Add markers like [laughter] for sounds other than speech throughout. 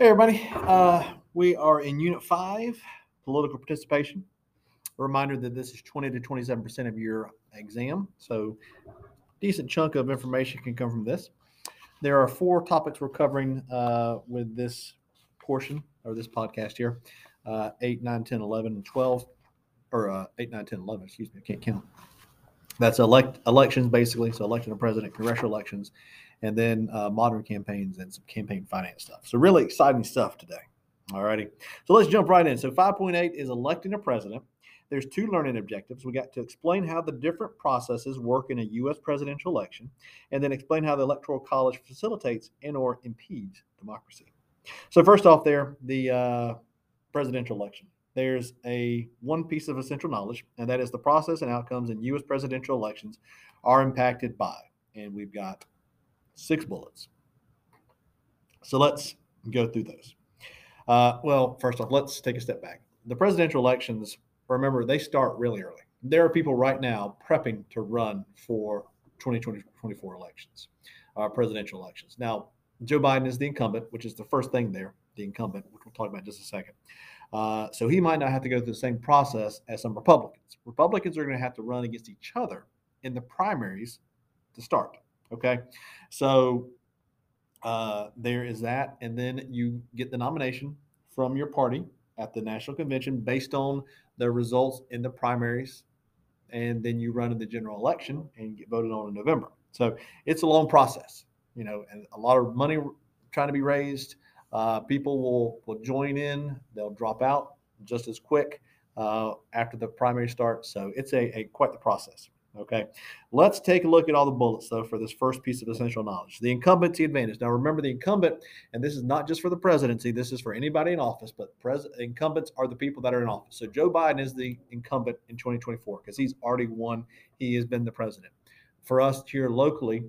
Hey, everybody. Uh, we are in Unit 5, Political Participation. A reminder that this is 20 to 27% of your exam. So, decent chunk of information can come from this. There are four topics we're covering uh, with this portion or this podcast here uh, 8, 9, 10, 11, and 12. Or uh, 8, 9, 10, 11, excuse me, I can't count. That's elect elections, basically. So, election of president, congressional elections, and then uh, modern campaigns and some campaign finance stuff. So, really exciting stuff today. All righty. So, let's jump right in. So, 5.8 is electing a president. There's two learning objectives. We got to explain how the different processes work in a U.S. presidential election, and then explain how the Electoral College facilitates and or impedes democracy. So, first off, there, the uh, presidential election. There's a one piece of essential knowledge, and that is the process and outcomes in U.S. presidential elections are impacted by, and we've got six bullets. So let's go through those. Uh, well, first off, let's take a step back. The presidential elections, remember, they start really early. There are people right now prepping to run for 2024 elections, uh, presidential elections. Now, Joe Biden is the incumbent, which is the first thing there, the incumbent, which we'll talk about in just a second. Uh, so he might not have to go through the same process as some Republicans. Republicans are going to have to run against each other in the primaries to start. Okay. So uh, there is that. And then you get the nomination from your party at the national convention based on the results in the primaries. And then you run in the general election and get voted on in November. So it's a long process, you know, and a lot of money trying to be raised. Uh, people will, will join in, they'll drop out just as quick uh, after the primary starts. So it's a, a quite the process. Okay, let's take a look at all the bullets though for this first piece of essential knowledge the incumbency advantage. Now, remember the incumbent, and this is not just for the presidency, this is for anybody in office, but pres- incumbents are the people that are in office. So, Joe Biden is the incumbent in 2024 because he's already won, he has been the president. For us here locally,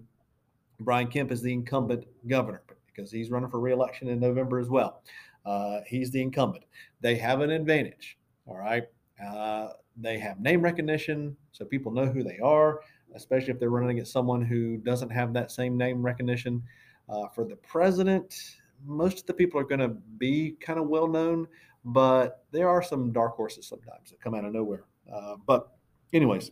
Brian Kemp is the incumbent governor because he's running for reelection in November as well. Uh, he's the incumbent. They have an advantage, all right? Uh, they have name recognition, so people know who they are, especially if they're running against someone who doesn't have that same name recognition. Uh, for the president, most of the people are going to be kind of well known, but there are some dark horses sometimes that come out of nowhere. Uh, but, anyways,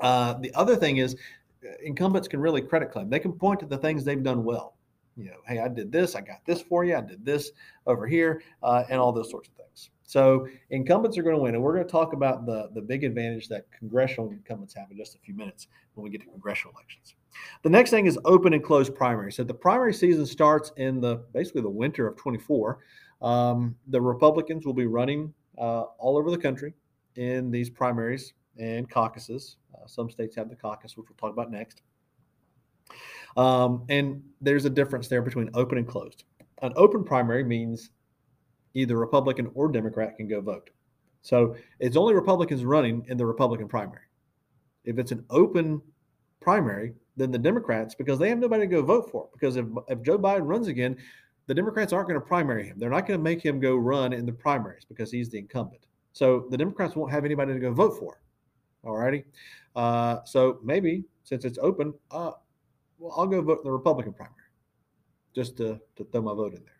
uh, the other thing is uh, incumbents can really credit claim. They can point to the things they've done well. You know, hey, I did this, I got this for you, I did this over here, uh, and all those sorts of things. So incumbents are going to win, and we're going to talk about the the big advantage that congressional incumbents have in just a few minutes when we get to congressional elections. The next thing is open and closed primaries. So the primary season starts in the basically the winter of 24. Um, the Republicans will be running uh, all over the country in these primaries and caucuses. Uh, some states have the caucus, which we'll talk about next. Um, and there's a difference there between open and closed. An open primary means either Republican or Democrat can go vote. So it's only Republicans running in the Republican primary. If it's an open primary, then the Democrats, because they have nobody to go vote for, because if, if Joe Biden runs again, the Democrats aren't going to primary him. They're not going to make him go run in the primaries because he's the incumbent. So the Democrats won't have anybody to go vote for. All righty. Uh, so maybe since it's open, uh, well, I'll go vote in the Republican primary just to, to throw my vote in there.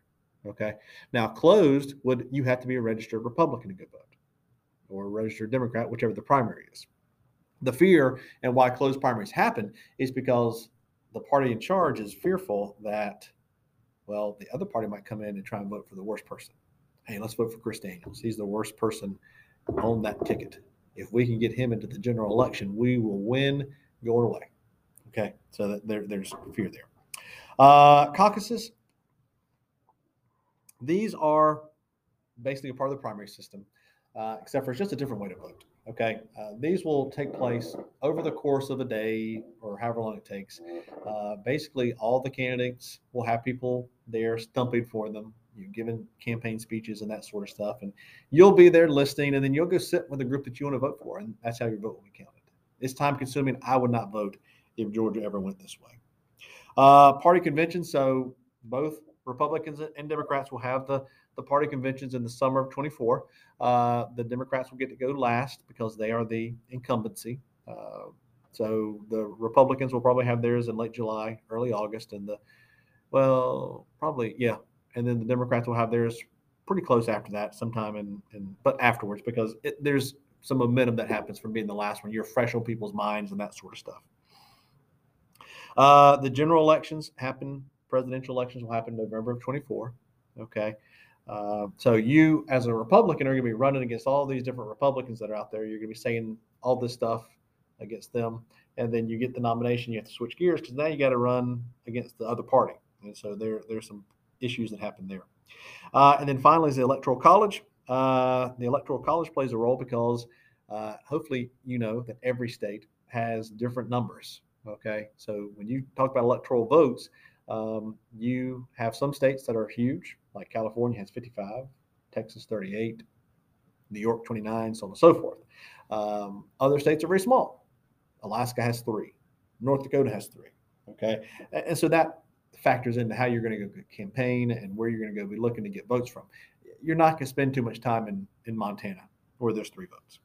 Okay. Now, closed would you have to be a registered Republican to go vote or a registered Democrat, whichever the primary is. The fear and why closed primaries happen is because the party in charge is fearful that, well, the other party might come in and try and vote for the worst person. Hey, let's vote for Chris Daniels. He's the worst person on that ticket. If we can get him into the general election, we will win going away. Okay. So that there, there's fear there. Uh, caucuses, these are basically a part of the primary system, uh, except for it's just a different way to vote. Okay, uh, these will take place over the course of a day or however long it takes. Uh, basically, all the candidates will have people there stumping for them, you know, giving campaign speeches and that sort of stuff, and you'll be there listening, and then you'll go sit with the group that you want to vote for, and that's how your vote will be counted. It's time consuming. I would not vote if Georgia ever went this way. Uh, party convention. So both Republicans and Democrats will have the the party conventions in the summer of 24. Uh, the Democrats will get to go last because they are the incumbency. Uh, so the Republicans will probably have theirs in late July, early August, and the well, probably yeah, and then the Democrats will have theirs pretty close after that, sometime in, in but afterwards because it, there's some momentum that happens from being the last one. You're fresh on people's minds and that sort of stuff. Uh, the general elections happen. Presidential elections will happen November of 24. Okay. Uh, so you, as a Republican, are going to be running against all these different Republicans that are out there. You're going to be saying all this stuff against them, and then you get the nomination. You have to switch gears because now you got to run against the other party, and so there there's some issues that happen there. Uh, and then finally is the Electoral College. Uh, the Electoral College plays a role because uh, hopefully you know that every state has different numbers. Okay, so when you talk about electoral votes, um, you have some states that are huge, like California has 55, Texas 38, New York 29, so on and so forth. Um, other states are very small. Alaska has three, North Dakota has three. Okay, and, and so that factors into how you're going to go campaign and where you're going to go be looking to get votes from. You're not going to spend too much time in in Montana where there's three votes.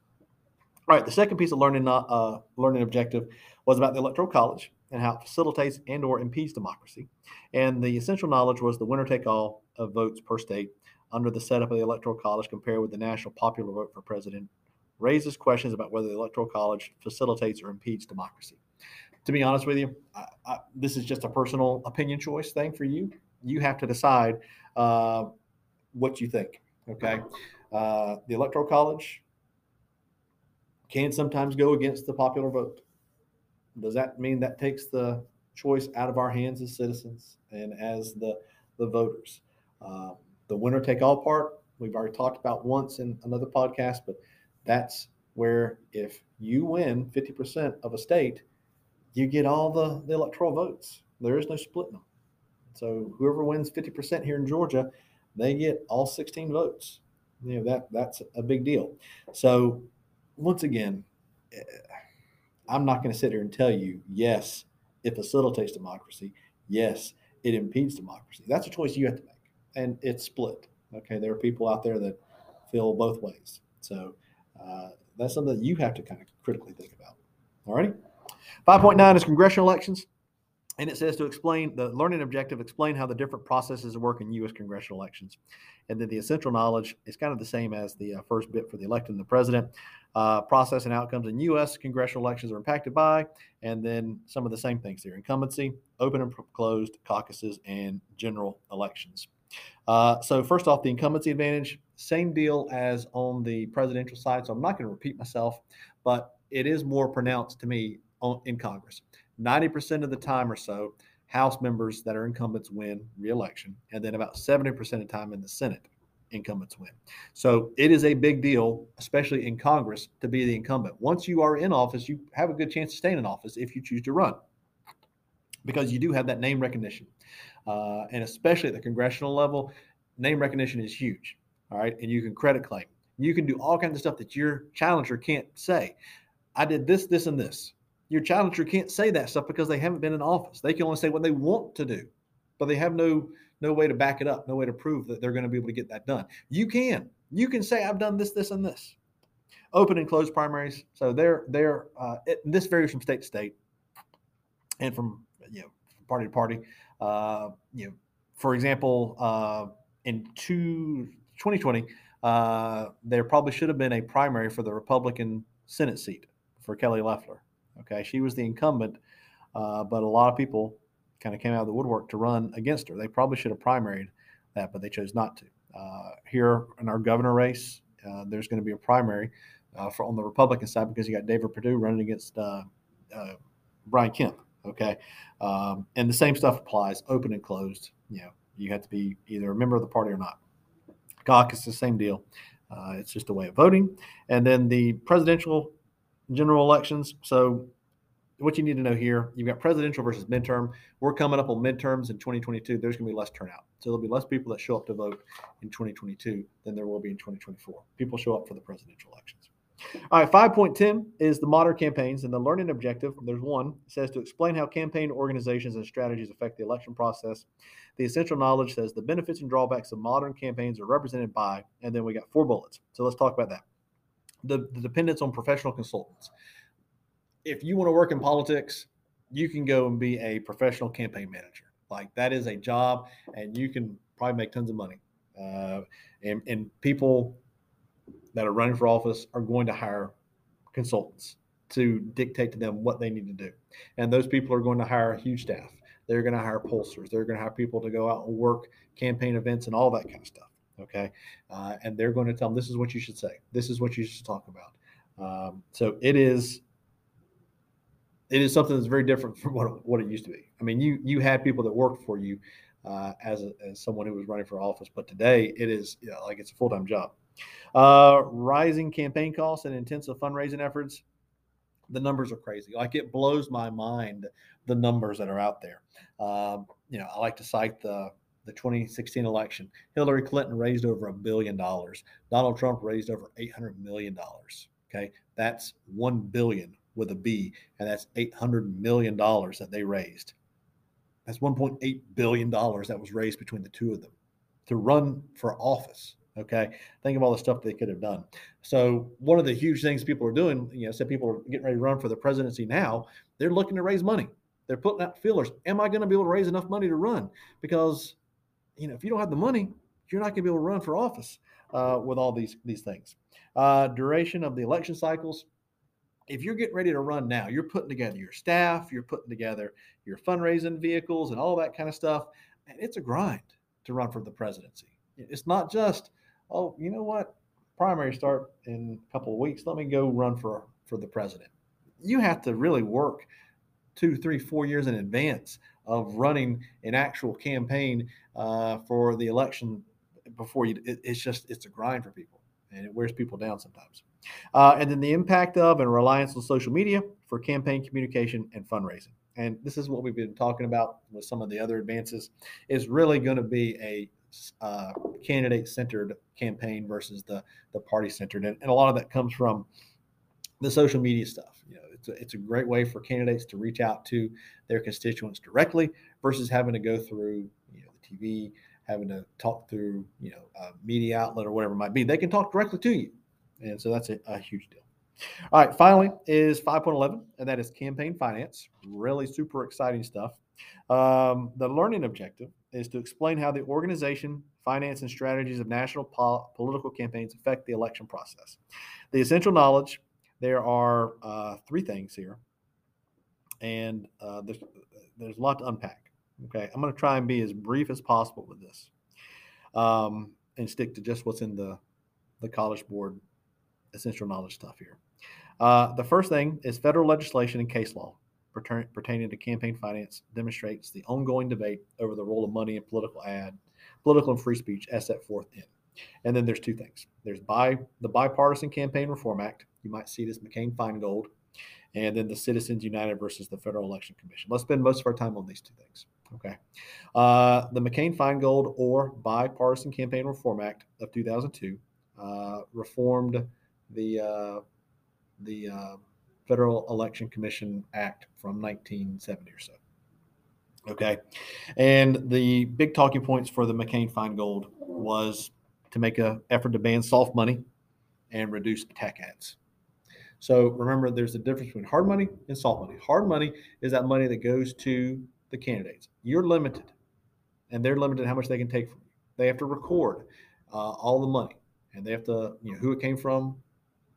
All right, the second piece of learning uh, learning objective was about the electoral college and how it facilitates and or impedes democracy. And the essential knowledge was the winner take all of votes per state under the setup of the electoral college compared with the national popular vote for president raises questions about whether the electoral college facilitates or impedes democracy. To be honest with you, I, I, this is just a personal opinion choice thing for you. You have to decide uh, what you think. Okay, uh, the electoral college can sometimes go against the popular vote does that mean that takes the choice out of our hands as citizens and as the the voters? Uh, the winner take all part we've already talked about once in another podcast, but that's where if you win 50% of a state, you get all the, the electoral votes. There is no splitting them. So whoever wins 50% here in Georgia, they get all 16 votes. You know that that's a big deal. So once again, I'm not going to sit here and tell you, yes, it facilitates democracy. Yes, it impedes democracy. That's a choice you have to make. And it's split. Okay. There are people out there that feel both ways. So uh, that's something that you have to kind of critically think about. All righty. 5.9 is congressional elections. And it says to explain the learning objective, explain how the different processes work in U.S. congressional elections. And then the essential knowledge is kind of the same as the uh, first bit for the electing the president. Uh, process and outcomes in U.S. congressional elections are impacted by, and then some of the same things here incumbency, open and closed caucuses, and general elections. Uh, so, first off, the incumbency advantage, same deal as on the presidential side. So, I'm not going to repeat myself, but it is more pronounced to me on, in Congress. 90% of the time or so, House members that are incumbents win reelection, and then about 70% of the time in the Senate, incumbents win. So it is a big deal, especially in Congress, to be the incumbent. Once you are in office, you have a good chance to stay in office if you choose to run, because you do have that name recognition. Uh, and especially at the congressional level, name recognition is huge. All right. And you can credit claim. You can do all kinds of stuff that your challenger can't say. I did this, this, and this your challenger can't say that stuff because they haven't been in office. They can only say what they want to do, but they have no no way to back it up, no way to prove that they're going to be able to get that done. You can. You can say I've done this, this, and this. Open and closed primaries. So they're they're uh, it, this varies from state to state, and from you know party to party. Uh, you know, for example, uh, in two, 2020, uh, there probably should have been a primary for the Republican Senate seat for Kelly Loeffler. Okay, she was the incumbent, uh, but a lot of people kind of came out of the woodwork to run against her. They probably should have primaried that, but they chose not to. Uh, here in our governor race, uh, there's going to be a primary uh, for on the Republican side because you got David Perdue running against uh, uh, Brian Kemp. Okay, um, and the same stuff applies, open and closed. You know, you have to be either a member of the party or not. Caucus, is the same deal. It's just a way of voting. And then the presidential general elections. So what you need to know here, you've got presidential versus midterm. We're coming up on midterms in 2022. There's going to be less turnout. So there'll be less people that show up to vote in 2022 than there will be in 2024. People show up for the presidential elections. All right, 5.10 is the modern campaigns and the learning objective. There's one. Says to explain how campaign organizations and strategies affect the election process. The essential knowledge says the benefits and drawbacks of modern campaigns are represented by, and then we got four bullets. So let's talk about that. The, the dependence on professional consultants. If you want to work in politics, you can go and be a professional campaign manager. Like that is a job, and you can probably make tons of money. Uh, and, and people that are running for office are going to hire consultants to dictate to them what they need to do. And those people are going to hire a huge staff. They're going to hire pollsters. They're going to have people to go out and work campaign events and all that kind of stuff. Okay. Uh, and they're going to tell them this is what you should say. This is what you should talk about. Um, so it is it is something that's very different from what, what it used to be. I mean, you you had people that worked for you uh, as, a, as someone who was running for office, but today it is you know, like it's a full time job. Uh, rising campaign costs and intensive fundraising efforts. The numbers are crazy. Like it blows my mind the numbers that are out there. Um, you know, I like to cite the the 2016 election. Hillary Clinton raised over a billion dollars. Donald Trump raised over 800 million dollars. Okay, that's one billion with a B, and that's 800 million dollars that they raised. That's 1.8 billion dollars that was raised between the two of them to run for office. Okay. Think of all the stuff they could have done. So one of the huge things people are doing, you know, said people are getting ready to run for the presidency now, they're looking to raise money. They're putting out fillers. Am I going to be able to raise enough money to run? Because, you know, if you don't have the money, you're not going to be able to run for office uh, with all these these things. Uh, duration of the election cycles. If you're getting ready to run now, you're putting together your staff, you're putting together your fundraising vehicles and all that kind of stuff. And it's a grind to run for the presidency. It's not just oh, you know what? Primary start in a couple of weeks. Let me go run for for the president. You have to really work two, three, four years in advance of running an actual campaign uh, for the election before you. It, it's just it's a grind for people, and it wears people down sometimes. Uh, and then the impact of and reliance on social media for campaign communication and fundraising. And this is what we've been talking about with some of the other advances. Is really going to be a uh, candidate centered campaign versus the the party centered, and, and, a lot of that comes from the social media stuff. You know, it's a, it's a great way for candidates to reach out to their constituents directly versus having to go through TV, having to talk through you know a media outlet or whatever it might be. They can talk directly to you, and so that's a, a huge deal. All right, finally is 5.11, and that is campaign finance. Really super exciting stuff. Um, the learning objective is to explain how the organization, finance, and strategies of national po- political campaigns affect the election process. The essential knowledge there are uh, three things here, and uh, there's, there's a lot to unpack. Okay, I'm going to try and be as brief as possible with this um, and stick to just what's in the, the College Board essential knowledge stuff here. Uh, the first thing is federal legislation and case law pertaining to campaign finance demonstrates the ongoing debate over the role of money in political ad, political and free speech as set forth in. And then there's two things. There's by the Bipartisan Campaign Reform Act. You might see this McCain-Feingold, and then the Citizens United versus the Federal Election Commission. Let's spend most of our time on these two things. Okay. Uh, the McCain-Feingold or Bipartisan Campaign Reform Act of 2002 uh, reformed the uh, the uh, Federal Election Commission Act from 1970 or so. Okay. And the big talking points for the McCain Feingold was to make an effort to ban soft money and reduce attack ads. So remember, there's a difference between hard money and soft money. Hard money is that money that goes to the candidates. You're limited, and they're limited how much they can take from you. They have to record uh, all the money, and they have to, you know, who it came from,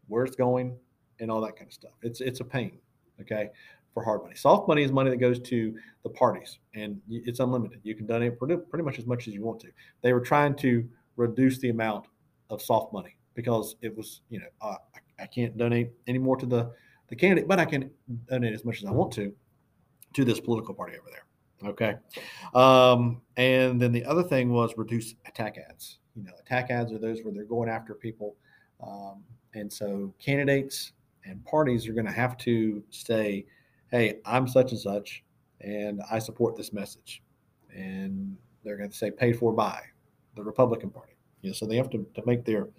where it's going, and all that kind of stuff. It's it's a pain, okay, for hard money. Soft money is money that goes to the parties, and it's unlimited. You can donate pretty, pretty much as much as you want to. They were trying to reduce the amount of soft money because it was, you know, uh, I, I can't donate any more to the the candidate, but I can donate as much as I want to to this political party over there. Okay. Um, and then the other thing was reduce attack ads. You know, attack ads are those where they're going after people. Um, and so candidates and parties are going to have to say, hey, I'm such and such, and I support this message. And they're going to say paid for by the Republican Party. You know, so they have to, to make their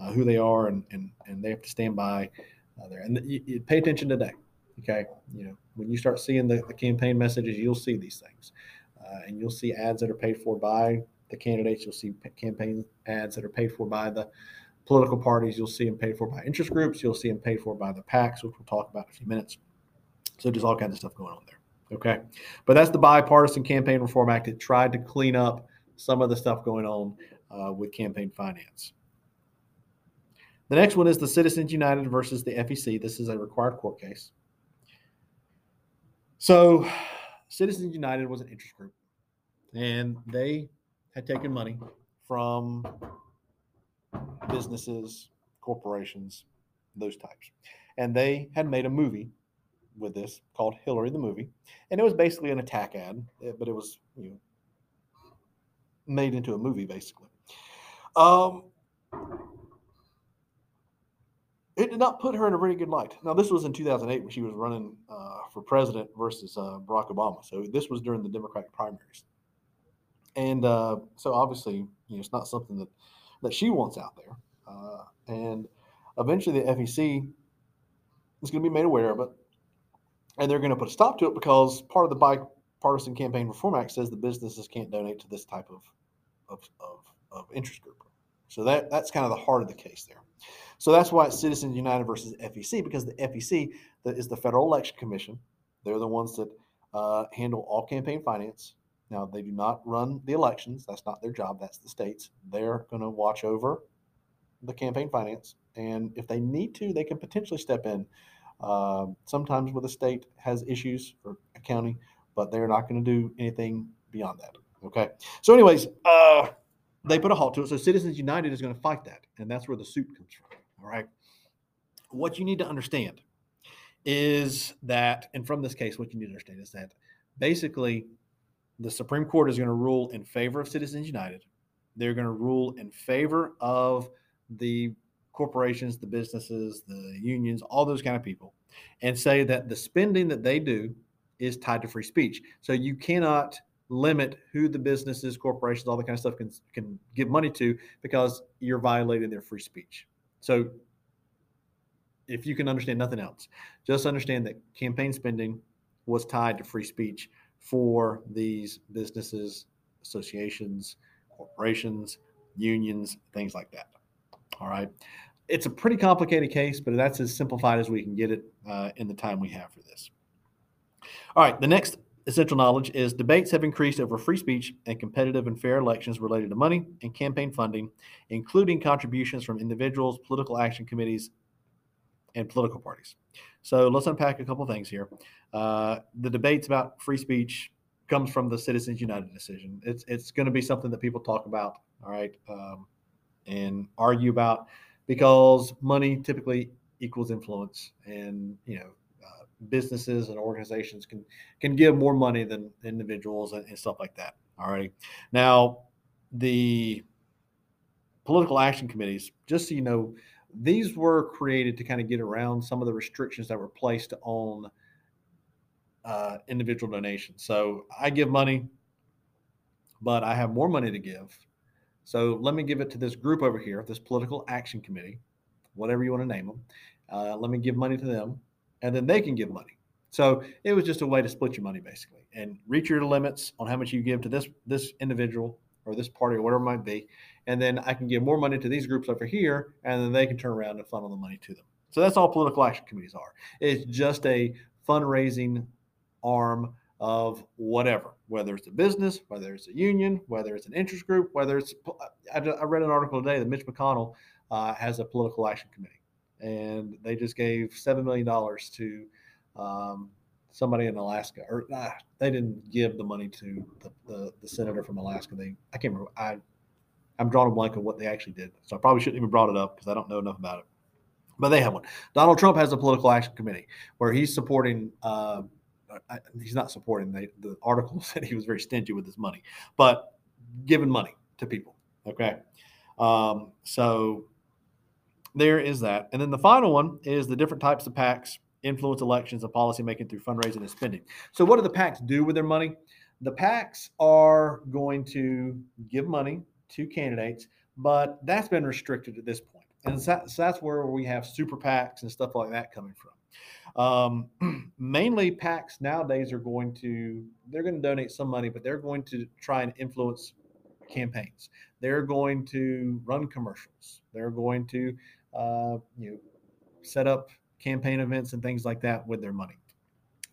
uh, who they are and, and, and they have to stand by uh, there. And you, you pay attention today. Okay. You know, when you start seeing the, the campaign messages, you'll see these things. Uh, and you'll see ads that are paid for by the candidates. You'll see campaign ads that are paid for by the political parties. You'll see them paid for by interest groups. You'll see them paid for by the PACs, which we'll talk about in a few minutes. So there's all kinds of stuff going on there. Okay. But that's the Bipartisan Campaign Reform Act. It tried to clean up some of the stuff going on uh, with campaign finance. The next one is the Citizens United versus the FEC. This is a required court case. So, Citizens United was an interest group, and they had taken money from businesses, corporations, those types. And they had made a movie with this called Hillary the Movie. And it was basically an attack ad, eh, but it was you know, made into a movie basically. Um, did not put her in a very good light. Now, this was in 2008 when she was running uh, for president versus uh, Barack Obama. So this was during the Democratic primaries, and uh, so obviously, you know, it's not something that that she wants out there. Uh, and eventually, the FEC is going to be made aware of it, and they're going to put a stop to it because part of the bipartisan campaign reform act says the businesses can't donate to this type of of, of, of interest group. So that that's kind of the heart of the case there. So that's why it's Citizens United versus FEC because the FEC is the Federal Election Commission. They're the ones that uh, handle all campaign finance. Now they do not run the elections. That's not their job. That's the states. They're going to watch over the campaign finance, and if they need to, they can potentially step in. Uh, sometimes where the state has issues or a county, but they're not going to do anything beyond that. Okay. So, anyways, uh, they put a halt to it. So Citizens United is going to fight that, and that's where the suit comes from. All right. What you need to understand is that, and from this case, what you need to understand is that basically the Supreme Court is going to rule in favor of Citizens United. They're going to rule in favor of the corporations, the businesses, the unions, all those kind of people, and say that the spending that they do is tied to free speech. So you cannot limit who the businesses, corporations, all that kind of stuff can can give money to because you're violating their free speech. So if you can understand nothing else, just understand that campaign spending was tied to free speech for these businesses, associations, corporations, unions, things like that. All right. It's a pretty complicated case, but that's as simplified as we can get it uh, in the time we have for this. All right. The next essential knowledge is debates have increased over free speech and competitive and fair elections related to money and campaign funding, including contributions from individuals, political action committees, and political parties. So let's unpack a couple things here. Uh, the debates about free speech comes from the Citizens United decision. It's it's going to be something that people talk about, all right, um, and argue about because money typically equals influence, and you know businesses and organizations can can give more money than individuals and, and stuff like that. All right. Now, the political action committees, just so you know, these were created to kind of get around some of the restrictions that were placed on uh, individual donations. So I give money, but I have more money to give. So let me give it to this group over here, this political action committee, whatever you want to name them. Uh, let me give money to them and then they can give money. So it was just a way to split your money basically and reach your limits on how much you give to this this individual or this party or whatever it might be. And then I can give more money to these groups over here, and then they can turn around and funnel the money to them. So that's all political action committees are. It's just a fundraising arm of whatever, whether it's a business, whether it's a union, whether it's an interest group, whether it's. I, read an article today that Mitch McConnell uh, has a political action committee and they just gave seven million dollars to um, somebody in Alaska, or ah, they didn't give the money to the, the, the, senator from Alaska. They I can't remember. I I'm drawing a blank on what they actually did, so I probably shouldn't even brought it up because I don't know enough about it. But they have one. Donald Trump has a political action committee where he's supporting uh, I, he's not supporting. The, the article [laughs] said he was very stingy with his money, but giving money to people. Okay, um, so there is that, and then the final one is the different types of PACs influence elections and policymaking through fundraising and spending. So, what do the PACs do with their money? The PACs are going to give money to candidates, but that's been restricted at this point. And so that's where we have super PACs and stuff like that coming from. Um, [clears throat] mainly, PACs nowadays are going to they're going to donate some money, but they're going to try and influence campaigns. They're going to run commercials. They're going to uh, you know set up campaign events and things like that with their money.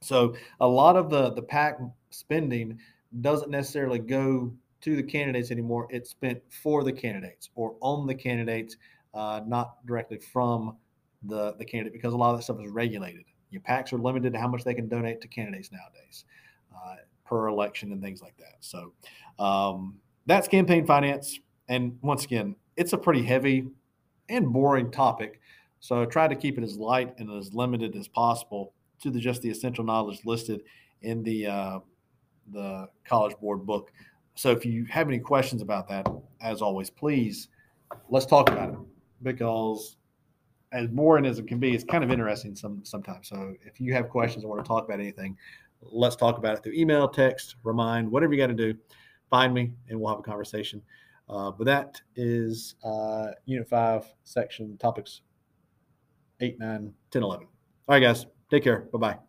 So a lot of the the PAC spending doesn't necessarily go to the candidates anymore. It's spent for the candidates or on the candidates, uh, not directly from the the candidate because a lot of that stuff is regulated. Your PACs are limited to how much they can donate to candidates nowadays uh, per election and things like that. So um, that's campaign finance. And once again, it's a pretty heavy and boring topic. So I try to keep it as light and as limited as possible to the just the essential knowledge listed in the uh, the College Board book. So if you have any questions about that, as always, please let's talk about it because as boring as it can be, it's kind of interesting some sometimes. So if you have questions or want to talk about anything, let's talk about it through email, text, remind, whatever you got to do. Find me and we'll have a conversation. Uh, but that is uh, Unit 5, Section Topics 8, 9, 10, 11. All right, guys. Take care. Bye bye.